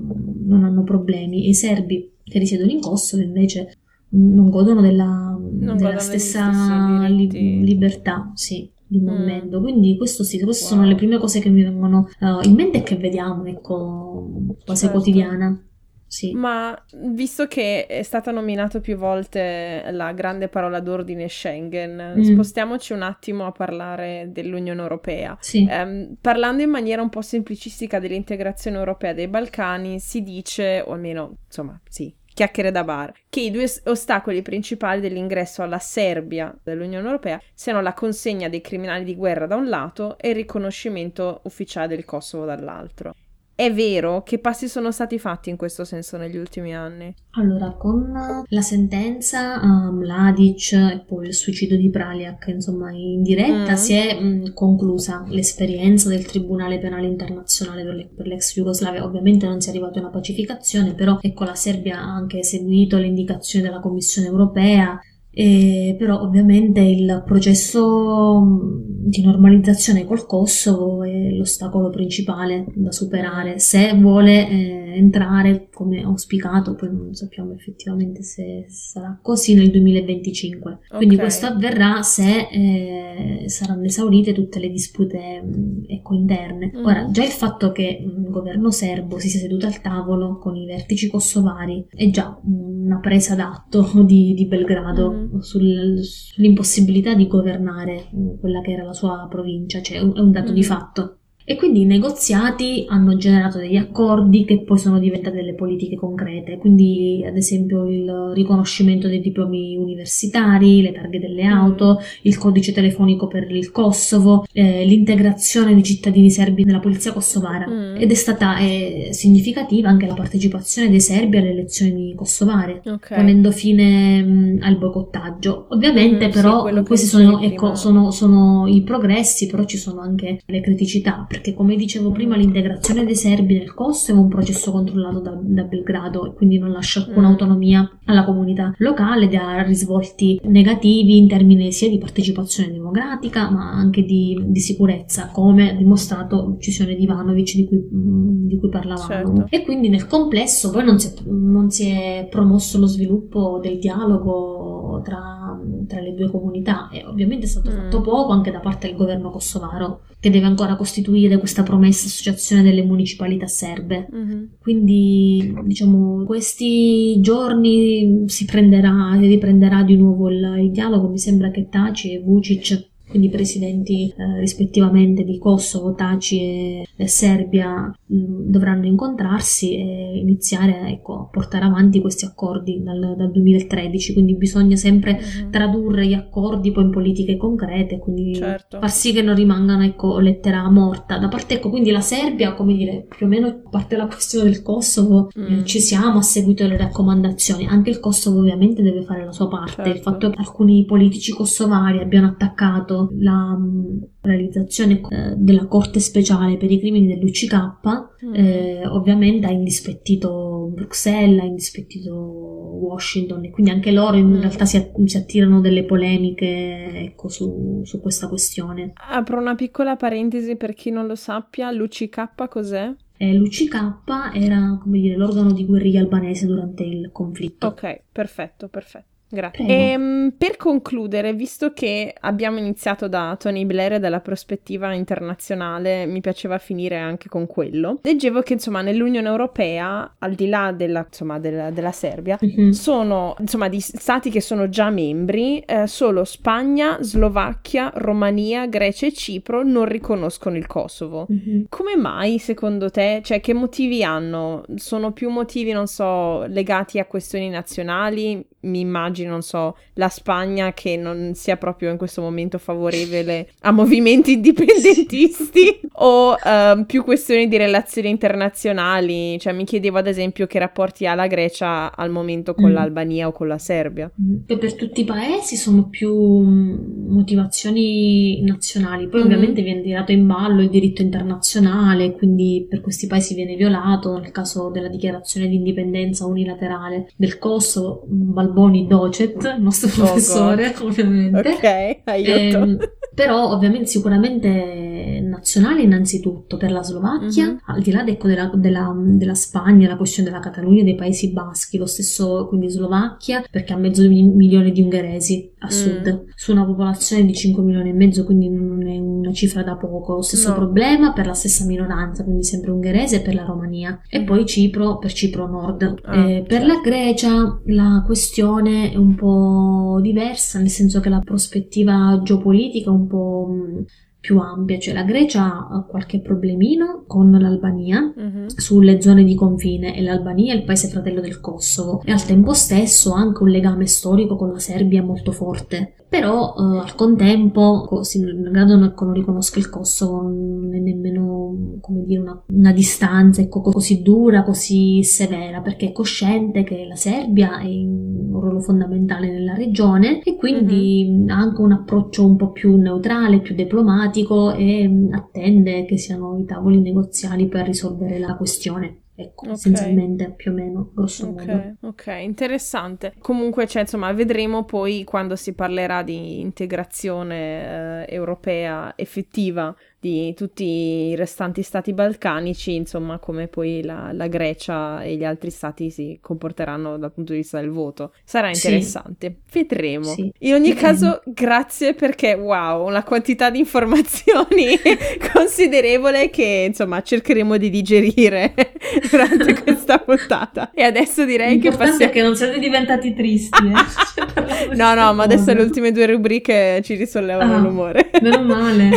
non hanno problemi e i serbi che risiedono in Kosovo invece non godono della, non della stessa li- libertà, sì di mm. momento. Mm. Quindi questo sì, queste wow. sono le prime cose che mi vengono uh, in mente e che vediamo, ecco, base certo. quotidiana. Sì. Ma visto che è stata nominata più volte la grande parola d'ordine Schengen, mm. spostiamoci un attimo a parlare dell'Unione Europea. Sì. Um, parlando in maniera un po' semplicistica dell'integrazione europea dei Balcani, si dice, o almeno, insomma, sì, chiacchiere da bar, che i due ostacoli principali dell'ingresso alla Serbia dell'Unione Europea siano la consegna dei criminali di guerra da un lato e il riconoscimento ufficiale del Kosovo dall'altro. È vero che passi sono stati fatti in questo senso negli ultimi anni? Allora, con la sentenza a um, Mladic e poi il suicidio di Praliak, insomma, in diretta mm. si è mh, mm, conclusa l'esperienza del Tribunale Penale Internazionale per, le, per, l'ex Jugoslavia. Ovviamente non si è arrivato a una pacificazione, però ecco la Serbia ha anche seguito le indicazioni della Commissione Europea e però ovviamente il processo mm, di normalizzazione col Kosovo è l'ostacolo principale da superare. Se vuole eh, entrare come auspicato, poi non sappiamo effettivamente se sarà così nel 2025. Okay. Quindi questo avverrà se eh, saranno esaurite tutte le dispute mh, mm, ecco, interne. Mm. Ora, già il fatto che il governo serbo si sia seduto al tavolo con i vertici kosovari è già una presa d'atto di, di Belgrado. Mm sul, sull'impossibilità di governare quella che era la sua provincia, cioè è un dato mm. di fatto. E quindi i negoziati hanno generato degli accordi che poi sono diventate delle politiche concrete, quindi ad esempio il riconoscimento dei diplomi universitari, le targhe delle auto, il codice telefonico per il Kosovo, eh, l'integrazione dei cittadini serbi nella polizia kosovara mm. ed è stata eh, significativa anche la partecipazione dei serbi alle elezioni kosovare, okay. ponendo fine mh, al boicottaggio. Ovviamente mm, però sì, questi sono, ecco, sono, sono i progressi, però ci sono anche le criticità perché come dicevo prima l'integrazione dei serbi nel Kosovo è un processo controllato da, da Belgrado e quindi non lascia alcuna mm. autonomia alla comunità locale ed ha risvolti negativi in termini sia di partecipazione democratica ma anche di, di sicurezza come ha dimostrato l'uccisione di Ivanovic di cui, mm, di cui parlavamo certo. e quindi nel complesso poi non si, è, non si è promosso lo sviluppo del dialogo tra, tra, le due comunità e ovviamente è stato mm. fatto poco anche da parte del governo kosovaro che deve ancora costituire questa promessa associazione delle municipalità serbe. Mm-hmm. Quindi, diciamo, questi giorni si prenderà, riprenderà di nuovo il, il, dialogo. Mi sembra che Taci e Vucic quindi i presidenti eh, rispettivamente di Kosovo, Taci e, e Serbia mh, mm, dovranno incontrarsi e iniziare ecco, a portare avanti questi accordi dal, dal 2013, quindi bisogna sempre mm-hmm. tradurre gli accordi poi in politiche concrete, quindi certo. far sì che non rimangano ecco, lettera morta. Da parte ecco, quindi la Serbia, come dire, più o meno a parte la questione del Kosovo, mm. eh, ci siamo, ha seguito le raccomandazioni, anche il Kosovo ovviamente deve fare la sua parte, certo. il fatto che alcuni politici kosovari abbiano attaccato la mm, realizzazione eh, della Corte Speciale per i crimini dell'UCK mm. eh, ovviamente ha indispettito Bruxelles, ha indispettito Washington e quindi anche loro in mm. realtà si, si, attirano delle polemiche ecco, su, su, questa questione. Apro una piccola parentesi per chi non lo sappia, l'UCK cos'è? Eh, L'UCK era come dire, l'organo di guerriglia albanese durante il conflitto. Ok, perfetto, perfetto. Grazie. Ehm, per concludere, visto che abbiamo iniziato da Tony Blair e dalla prospettiva internazionale, mi piaceva finire anche con quello. Leggevo che insomma nell'Unione Europea, al di là della, insomma, della, della Serbia, mm-hmm. sono insomma di stati che sono già membri, eh, solo Spagna, Slovacchia, Romania, Grecia e Cipro non riconoscono il Kosovo. Mm-hmm. Come mai secondo te? Cioè che motivi hanno? Sono più motivi, non so, legati a questioni nazionali? Mi immagino immagini, non so, la Spagna che non sia proprio in questo momento favorevole a movimenti indipendentisti o uh, più questioni di relazioni internazionali. Cioè mi chiedevo ad esempio che rapporti ha la Grecia al momento con mm. l'Albania o con la Serbia. E per tutti i paesi sono più mm, motivazioni nazionali, poi mm ovviamente viene tirato in ballo il diritto internazionale, quindi per questi paesi viene violato nel caso della dichiarazione di indipendenza unilaterale del Kosovo, Balboni Doce Docet, il nostro oh professore, God. ovviamente. Ok, aiuto. Ehm, però ovviamente sicuramente nazionale innanzitutto per la Slovacchia, mm-hmm. al di là ecco, della, della, della, Spagna, la questione della Catalogna, dei Paesi Baschi, lo stesso quindi Slovacchia, perché ha mezzo milione di ungheresi a mm. sud, su una popolazione di 5 milioni e mezzo, quindi non è una cifra da poco. Stesso no. problema per la stessa minoranza, quindi sempre ungherese, per la Romania. E poi Cipro per Cipro Nord. Ah, eh, per certo. la Grecia la questione è un po' diversa, nel senso che la prospettiva geopolitica è un po' mm, più ampia, cioè la Grecia ha qualche problemino con l'Albania uh-huh. sulle zone di confine e l'Albania è il paese fratello del Kosovo. E al tempo stesso ha anche un legame storico con la Serbia molto forte però eh, al contempo, così, grado non, non riconosco il Kosovo, non è nemmeno come dire, una, una distanza ecco, così dura, così severa, perché è cosciente che la Serbia è un ruolo fondamentale nella regione e quindi mm-hmm. ha anche un approccio un po' più neutrale, più diplomatico e mm, attende che siano i tavoli negoziali per risolvere la questione. Ecco, okay. essenzialmente più o meno, grosso okay, modo. Ok, interessante. Comunque, cioè, insomma, vedremo poi quando si parlerà di integrazione eh, europea effettiva di tutti i restanti stati balcanici, insomma, come poi la, la, Grecia e gli altri stati si comporteranno dal punto di vista del voto. Sarà interessante. Sì. Vedremo. Sì. In ogni Vedremo. caso, grazie perché, wow, una quantità di informazioni considerevole che, insomma, cercheremo di digerire durante questa puntata. E adesso direi che passiamo... che non siete diventati tristi, eh? no, no, ma adesso le ultime due rubriche ci risollevano ah, l'umore. Meno male.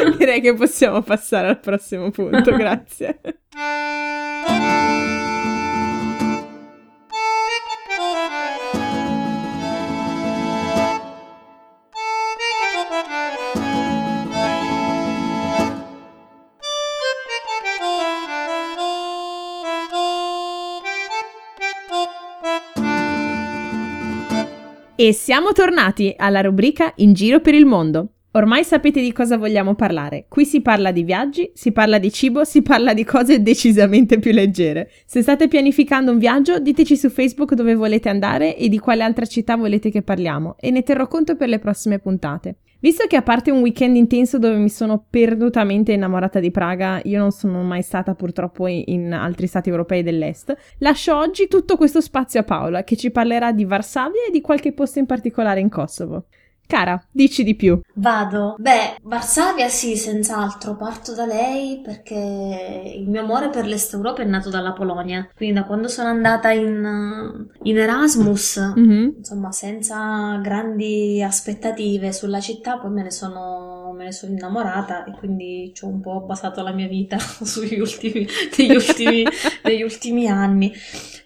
Direi che possiamo passare al prossimo punto, grazie. E siamo tornati alla rubrica In giro per il mondo. Ormai sapete di cosa vogliamo parlare. Qui si parla di viaggi, si parla di cibo, si parla di cose decisamente più leggere. Se state pianificando un viaggio, diteci su Facebook dove volete andare e di quale altra città volete che parliamo e ne terrò conto per le prossime puntate. Visto che a parte un weekend intenso dove mi sono perdutamente innamorata di Praga, io non sono mai stata purtroppo in altri stati europei dell'est, lascio oggi tutto questo spazio a Paola che ci parlerà di Varsavia e di qualche posto in particolare in Kosovo. Cara, dici di più. Vado. Beh, Varsavia sì, senz'altro. Parto da lei perché il mio amore per l'Est Europa è nato dalla Polonia. Quindi da quando sono andata in, in Erasmus, mm-hmm. insomma, senza grandi aspettative sulla città, poi me ne sono, me ne sono innamorata e quindi ci ho un po' basato la mia vita sugli ultimi, degli, ultimi, degli ultimi anni.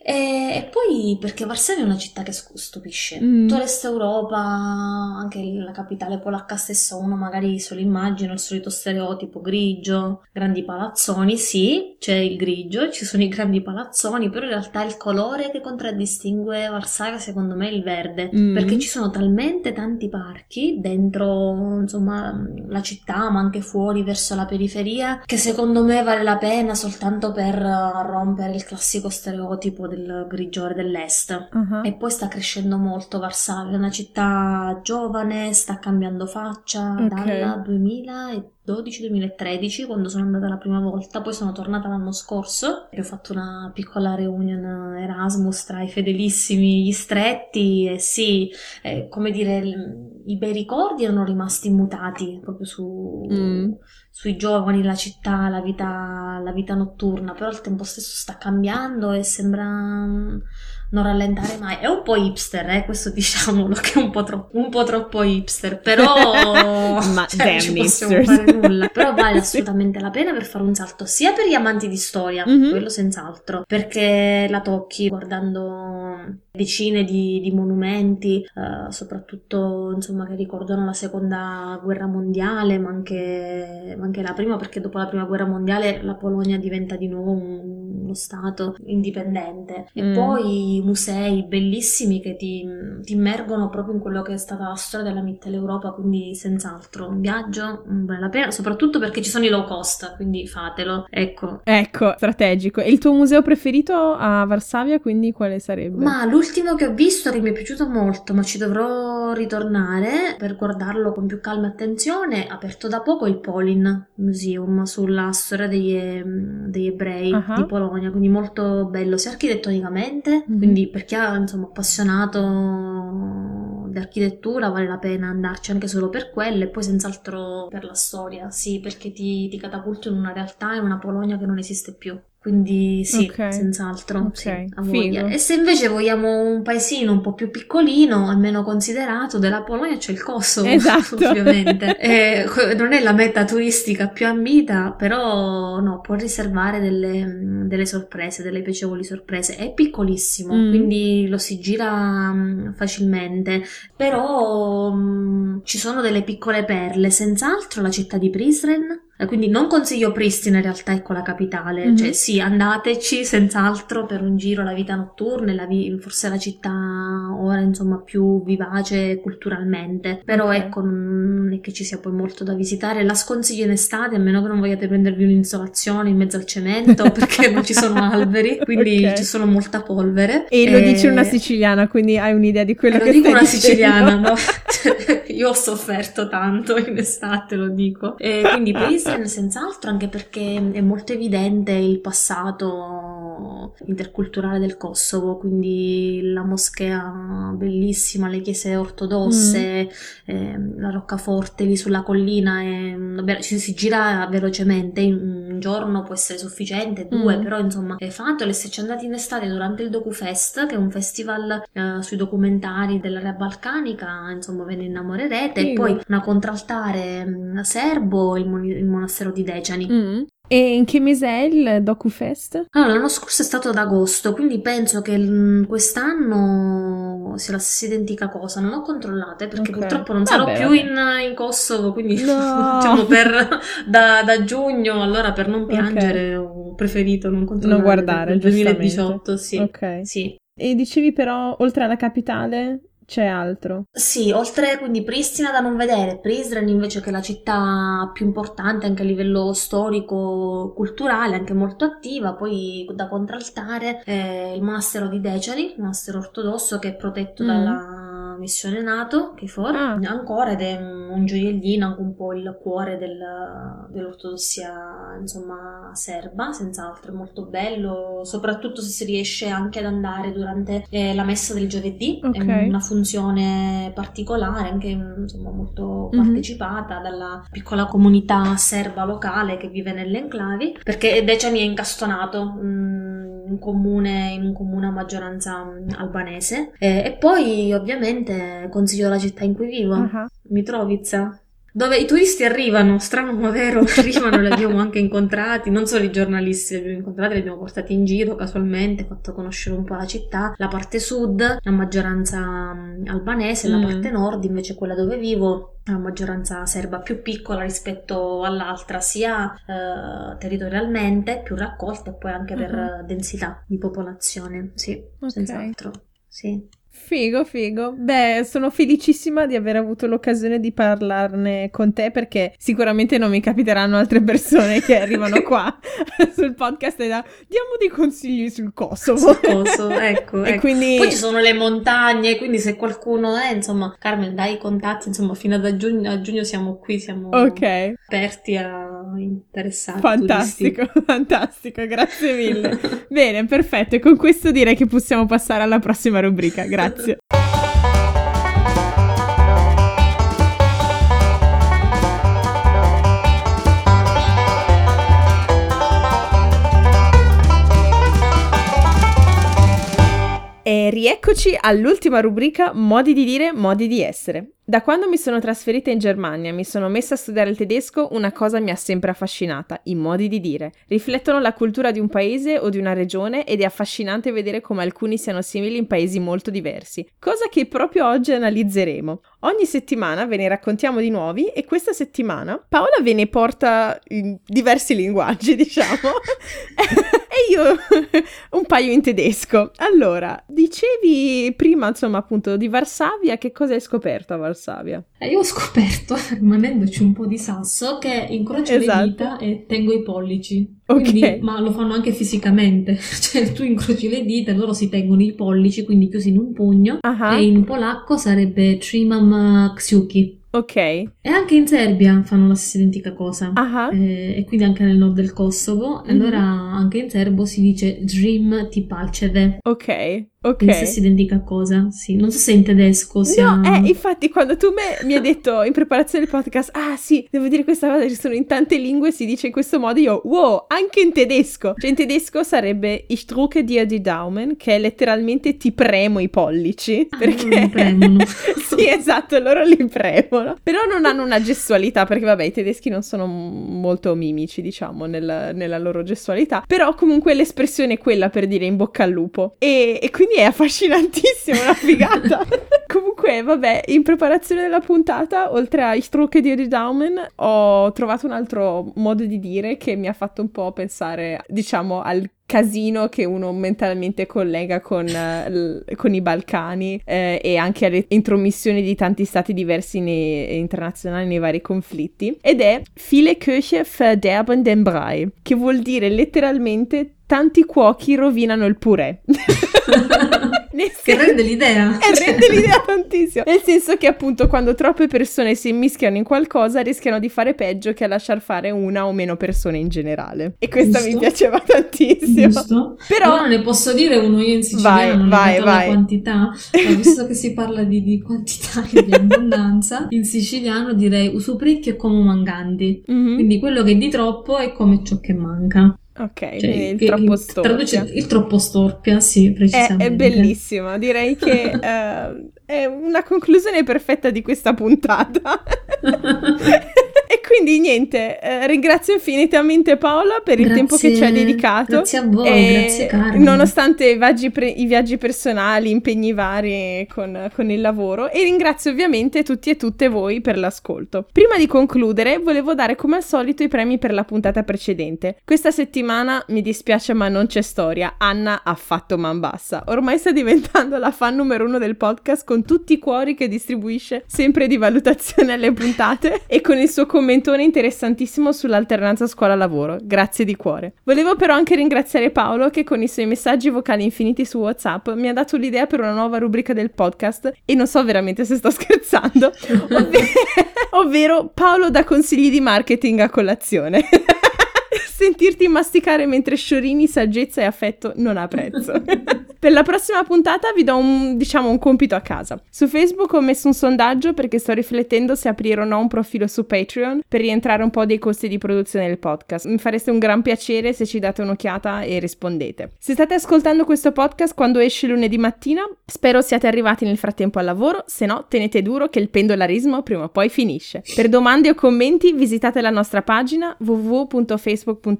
E, poi perché Varsavia è una città che stupisce. Mm. Tutta l'Est Europa, anche la capitale polacca stessa, uno magari se lo immagina il solito stereotipo grigio, grandi palazzoni. Sì, c'è il grigio, ci sono i grandi palazzoni, però in realtà il colore che contraddistingue Varsavia secondo me è il verde, mm. perché ci sono talmente tanti parchi dentro, insomma, la città, ma anche fuori verso la periferia, che secondo me vale la pena soltanto per rompere il classico stereotipo del grigiore dell'est. Uh-huh. E poi sta crescendo molto Varsavia, è una città giovane, sta cambiando faccia okay. dal 2012-2013 quando sono andata la prima volta, poi sono tornata l'anno scorso e ho fatto una piccola reunion Erasmus tra i fedelissimi, gli stretti e sì, eh, come dire, i bei ricordi erano rimasti immutati proprio su... Mm. sui giovani, la città, la vita, la vita notturna, però al tempo stesso sta cambiando e sembra non rallentare mai. È un po' hipster, eh, questo diciamolo, che è un po', tro- un po troppo hipster, però Ma cioè, non possiamo fare nulla. Però vale assolutamente la pena per fare un salto, sia per gli amanti di storia, mm-hmm. quello senz'altro, perché la tocchi guardando decine di, di monumenti, uh, soprattutto insomma che ricordano la seconda guerra mondiale, ma anche, ma anche, la prima, perché dopo la prima guerra mondiale la Polonia diventa di nuovo un, uno stato indipendente. E mm. poi musei bellissimi che ti, ti, immergono proprio in quello che è stata la storia della Mitteleuropa, quindi senz'altro un viaggio vale la pena, soprattutto perché ci sono i low cost, quindi fatelo. Ecco. Ecco, strategico. E il tuo museo preferito a Varsavia, quindi quale sarebbe? Ma l'ultimo che ho visto che mi è piaciuto molto, ma ci dovrò ritornare per guardarlo con più calma e attenzione, aperto da poco il Polin Museum sulla storia degli, degli ebrei uh-huh. di Polonia, quindi molto bello sia architettonicamente, mm-hmm. quindi per chi è insomma appassionato di architettura vale la pena andarci anche solo per quello e poi senz'altro per la storia, sì, perché ti, ti catapulti in una realtà, in una Polonia che non esiste più. Quindi sì, okay. senz'altro, okay. sì, E se invece vogliamo un paesino un po' più piccolino, almeno considerato, della Polonia c'è il Kosovo, esatto. ovviamente. e, non è la meta turistica più ambita, però no, può riservare delle, delle sorprese, delle piacevoli sorprese. È piccolissimo, mm. quindi lo si gira facilmente, però um, ci sono delle piccole perle, senz'altro la città di Prizren, quindi non consiglio Pristina in realtà, ecco la capitale, mm-hmm. cioè sì, andateci senz'altro per un giro alla vita notturna, la vi- forse la città ora insomma più vivace culturalmente, però okay. ecco non è che ci sia poi molto da visitare, la sconsiglio in estate a meno che non vogliate prendervi un'insolazione in mezzo al cemento perché non ci sono alberi, quindi okay. ci sono molta polvere. E, e, lo dice una siciliana, quindi hai un'idea di quello e che lo dico una siciliana, no? Io ho sofferto tanto in estate, lo dico. E quindi Pilsen senz'altro, anche perché è molto evidente il passato interculturale del Kosovo, quindi la moschea bellissima, le chiese ortodosse, mm. eh, la roccaforte lì sulla collina, è, vabbè, ci si gira velocemente, un giorno può essere sufficiente, due, mm. però insomma è fatto. E se ci andate in estate durante il DocuFest, che è un festival eh, sui documentari dell'area balcanica, insomma ve ne innamorerete, sì. e poi una contraltare mm, serbo, il, mon- il monastero di Decani. Mm. E in che mese è il DocuFest? Allora, l'anno scorso è stato ad agosto, quindi penso che l- quest'anno sia la stessa identica cosa. Non ho controllato perché okay. purtroppo non vabbè, sarò più in, in, Kosovo, quindi no. diciamo per, da, da, giugno, allora per non piangere okay. ho preferito non controllare. Non guardare, il 2018, sì. Ok. Sì. E dicevi però, oltre alla capitale, c'è altro? Sì, oltre quindi Pristina da non vedere, Prizren invece che è la città più importante anche a livello storico, culturale, anche molto attiva, poi da contraltare eh, il monastero di Decari, il monastero ortodosso che è protetto mm. dalla missione NATO, KFOR, ah. ancora ed è un gioiellino, anche un po' il cuore del, dell'ortodossia insomma serba, senz'altro è molto bello, soprattutto se si riesce anche ad andare durante eh, la messa del giovedì, okay. è una funzione particolare, anche insomma molto mm-hmm. partecipata dalla piccola comunità serba locale che vive nelle enclavi, perché Decemi è incastonato. Mh, in, comune, in un comune a maggioranza mm, albanese. E, e, poi ovviamente consiglio la città in cui vivo, uh-huh. Mitrovica dove i turisti arrivano, strano ma vero, arrivano, li abbiamo anche incontrati, non solo i giornalisti li abbiamo incontrati, li abbiamo portati in giro casualmente, fatto conoscere un po' la città, la parte sud, la maggioranza mm, albanese, mm. la parte nord invece quella dove vivo, la maggioranza serba più piccola rispetto all'altra, sia eh, territorialmente, più raccolta e poi anche per uh-huh. densità di popolazione, sì, okay. senz'altro, sì. Figo, figo. Beh, sono felicissima di aver avuto l'occasione di parlarne con te perché sicuramente non mi capiteranno altre persone che arrivano qua sul podcast e da diamo dei consigli sul Kosovo. Sul Kosovo, ecco. e ecco. Quindi... Poi ci sono le montagne, quindi se qualcuno è, insomma, Carmen, dai i contatti, insomma, fino a giugno, a giugno siamo qui, siamo okay. aperti a interessati. Fantastico, turisti. fantastico, grazie mille. Bene, perfetto. E con questo direi che possiamo passare alla prossima rubrica. Grazie. Grazie. E rieccoci all'ultima rubrica Modi di dire, modi di essere. Da quando mi sono trasferita in Germania e mi sono messa a studiare il tedesco, una cosa mi ha sempre affascinata, i modi di dire. Riflettono la cultura di un paese o di una regione ed è affascinante vedere come alcuni siano simili in paesi molto diversi, cosa che proprio oggi analizzeremo. Ogni settimana ve ne raccontiamo di nuovi e questa settimana Paola ve ne porta in diversi linguaggi, diciamo, e io un paio in tedesco. Allora, dicevi prima, insomma, appunto di Varsavia, che cosa hai scoperto a? Varsavia. Eh, io ho scoperto, rimanendoci un po' di sasso, che incrocio esatto. le dita e tengo i pollici. Quindi, okay. ma lo fanno anche fisicamente, cioè tu incroci le dita e loro si tengono i pollici, quindi chiusi in un pugno, uh-huh. e in polacco sarebbe Trimam Ksiuki. Ok. E anche in Serbia fanno la stessa identica cosa. Uh-huh. Eh, e quindi anche nel nord del Kosovo. Mm-hmm. Allora anche in serbo si dice Dream ti palceve. Ok. Ok. La stessa identica cosa, sì. Non so se in tedesco sia... No, eh, infatti quando tu me, mi hai detto in preparazione del podcast, ah sì, devo dire questa cosa, ci sono in tante lingue, si dice in questo modo, io, wow, anche in tedesco. Cioè in tedesco sarebbe Ich drücke dir die Daumen, che è letteralmente ti premo i pollici. Ah, perché... li premono. sì, esatto, loro li premono. Però non hanno una gestualità, perché vabbè, i tedeschi non sono molto mimici, diciamo, nel, nella loro gestualità. Però comunque l'espressione è quella per dire in bocca al lupo. E, e quindi è affascinantissimo, una figata. Comunque, vabbè, in preparazione della puntata, oltre a Strucke di Daumen, ho trovato un altro modo di dire che mi ha fatto un po' pensare, diciamo, al casino che uno mentalmente collega con, uh, con i Balcani eh, e anche alle intromissioni di tanti stati diversi nei, internazionali nei vari conflitti ed è Viele Köche verderben den Brei che vuol dire letteralmente tanti cuochi rovinano il purè. che rende l'idea. Eh, rende l'idea tantissimo. Nel senso che appunto quando troppe persone si immischiano in qualcosa rischiano di fare peggio che a lasciar fare una o meno persone in generale. E questa Giusto. mi piaceva tantissimo. Giusto. Però non ne posso dire uno io in siciliano, vai, vai, vai. quantità. Ma visto che si parla di, di quantità e di abbondanza, in siciliano direi usuprecchio è come manganti. Mm-hmm. Quindi quello che è di troppo è come ciò che manca. Ok, cioè, il troppo storpia. Traduce il troppo storpia, sì, precisamente. È, è bellissimo, direi che uh, è una conclusione perfetta di questa puntata. Quindi niente, eh, ringrazio infinitamente Paola per il grazie, tempo che ci ha dedicato. Grazie a voi, e grazie Carmen. Nonostante i viaggi, pre- i viaggi personali, impegni vari con, con, il lavoro. E ringrazio ovviamente tutti e tutte voi per l'ascolto. Prima di concludere, volevo dare come al solito i premi per la puntata precedente. Questa settimana mi dispiace ma non c'è storia. Anna ha fatto man bassa. Ormai sta diventando la fan numero uno del podcast con tutti i cuori che distribuisce sempre di valutazione alle puntate e con il suo commentone interessantissimo sull'alternanza scuola-lavoro. Grazie di cuore. Volevo però anche ringraziare Paolo che con i suoi messaggi vocali infiniti su WhatsApp mi ha dato l'idea per una nuova rubrica del podcast e non so veramente se sto scherzando, ovvero, ovvero Paolo dà consigli di marketing a colazione. Sentirti masticare mentre sciorini saggezza e affetto non ha prezzo. per la prossima puntata vi do un, diciamo, un compito a casa. Su Facebook ho messo un sondaggio perché sto riflettendo se aprire o no un profilo su Patreon per rientrare un po' dei costi di produzione del podcast. Mi fareste un gran piacere se ci date un'occhiata e rispondete. Se state ascoltando questo podcast quando esce lunedì mattina, spero siate arrivati nel frattempo al lavoro, se no tenete duro che il pendolarismo prima o poi finisce. Per domande o commenti visitate la nostra pagina www.facebook.com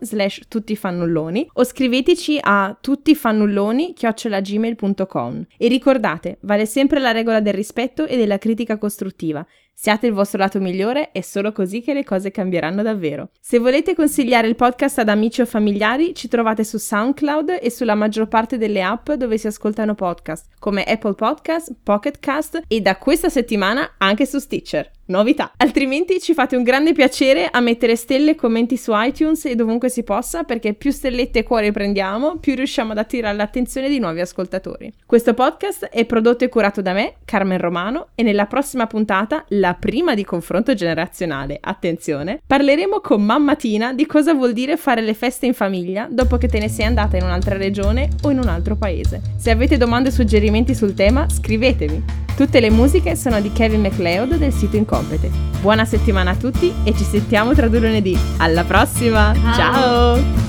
slash tuttifannulloni o scriveteci a tuttifannulloni-gmail.com e ricordate, vale sempre la regola del rispetto e della critica costruttiva. Siate il vostro lato migliore, è solo così che le cose cambieranno davvero. Se volete consigliare il podcast ad amici o familiari, ci trovate su SoundCloud e sulla maggior parte delle app dove si ascoltano podcast, come Apple Podcast, Pocket Cast e da questa settimana anche su Stitcher. Novità. Altrimenti ci fate un grande piacere a mettere stelle e commenti su iTunes e dovunque si possa, perché più stellette e cuori prendiamo, più riusciamo ad attirare l'attenzione di nuovi ascoltatori. Questo podcast è prodotto e curato da me, Carmen Romano, e nella prossima puntata, la prima di confronto generazionale, attenzione, parleremo con mamma Tina di cosa vuol dire fare le feste in famiglia dopo che te ne sei andata in un'altra regione o in un altro paese. Se avete domande o suggerimenti sul tema, scrivetemi. Tutte le musiche sono di Kevin MacLeod del sito Incompete. Buona settimana a tutti e ci sentiamo tra due lunedì. Alla prossima! Ciao. Ciao.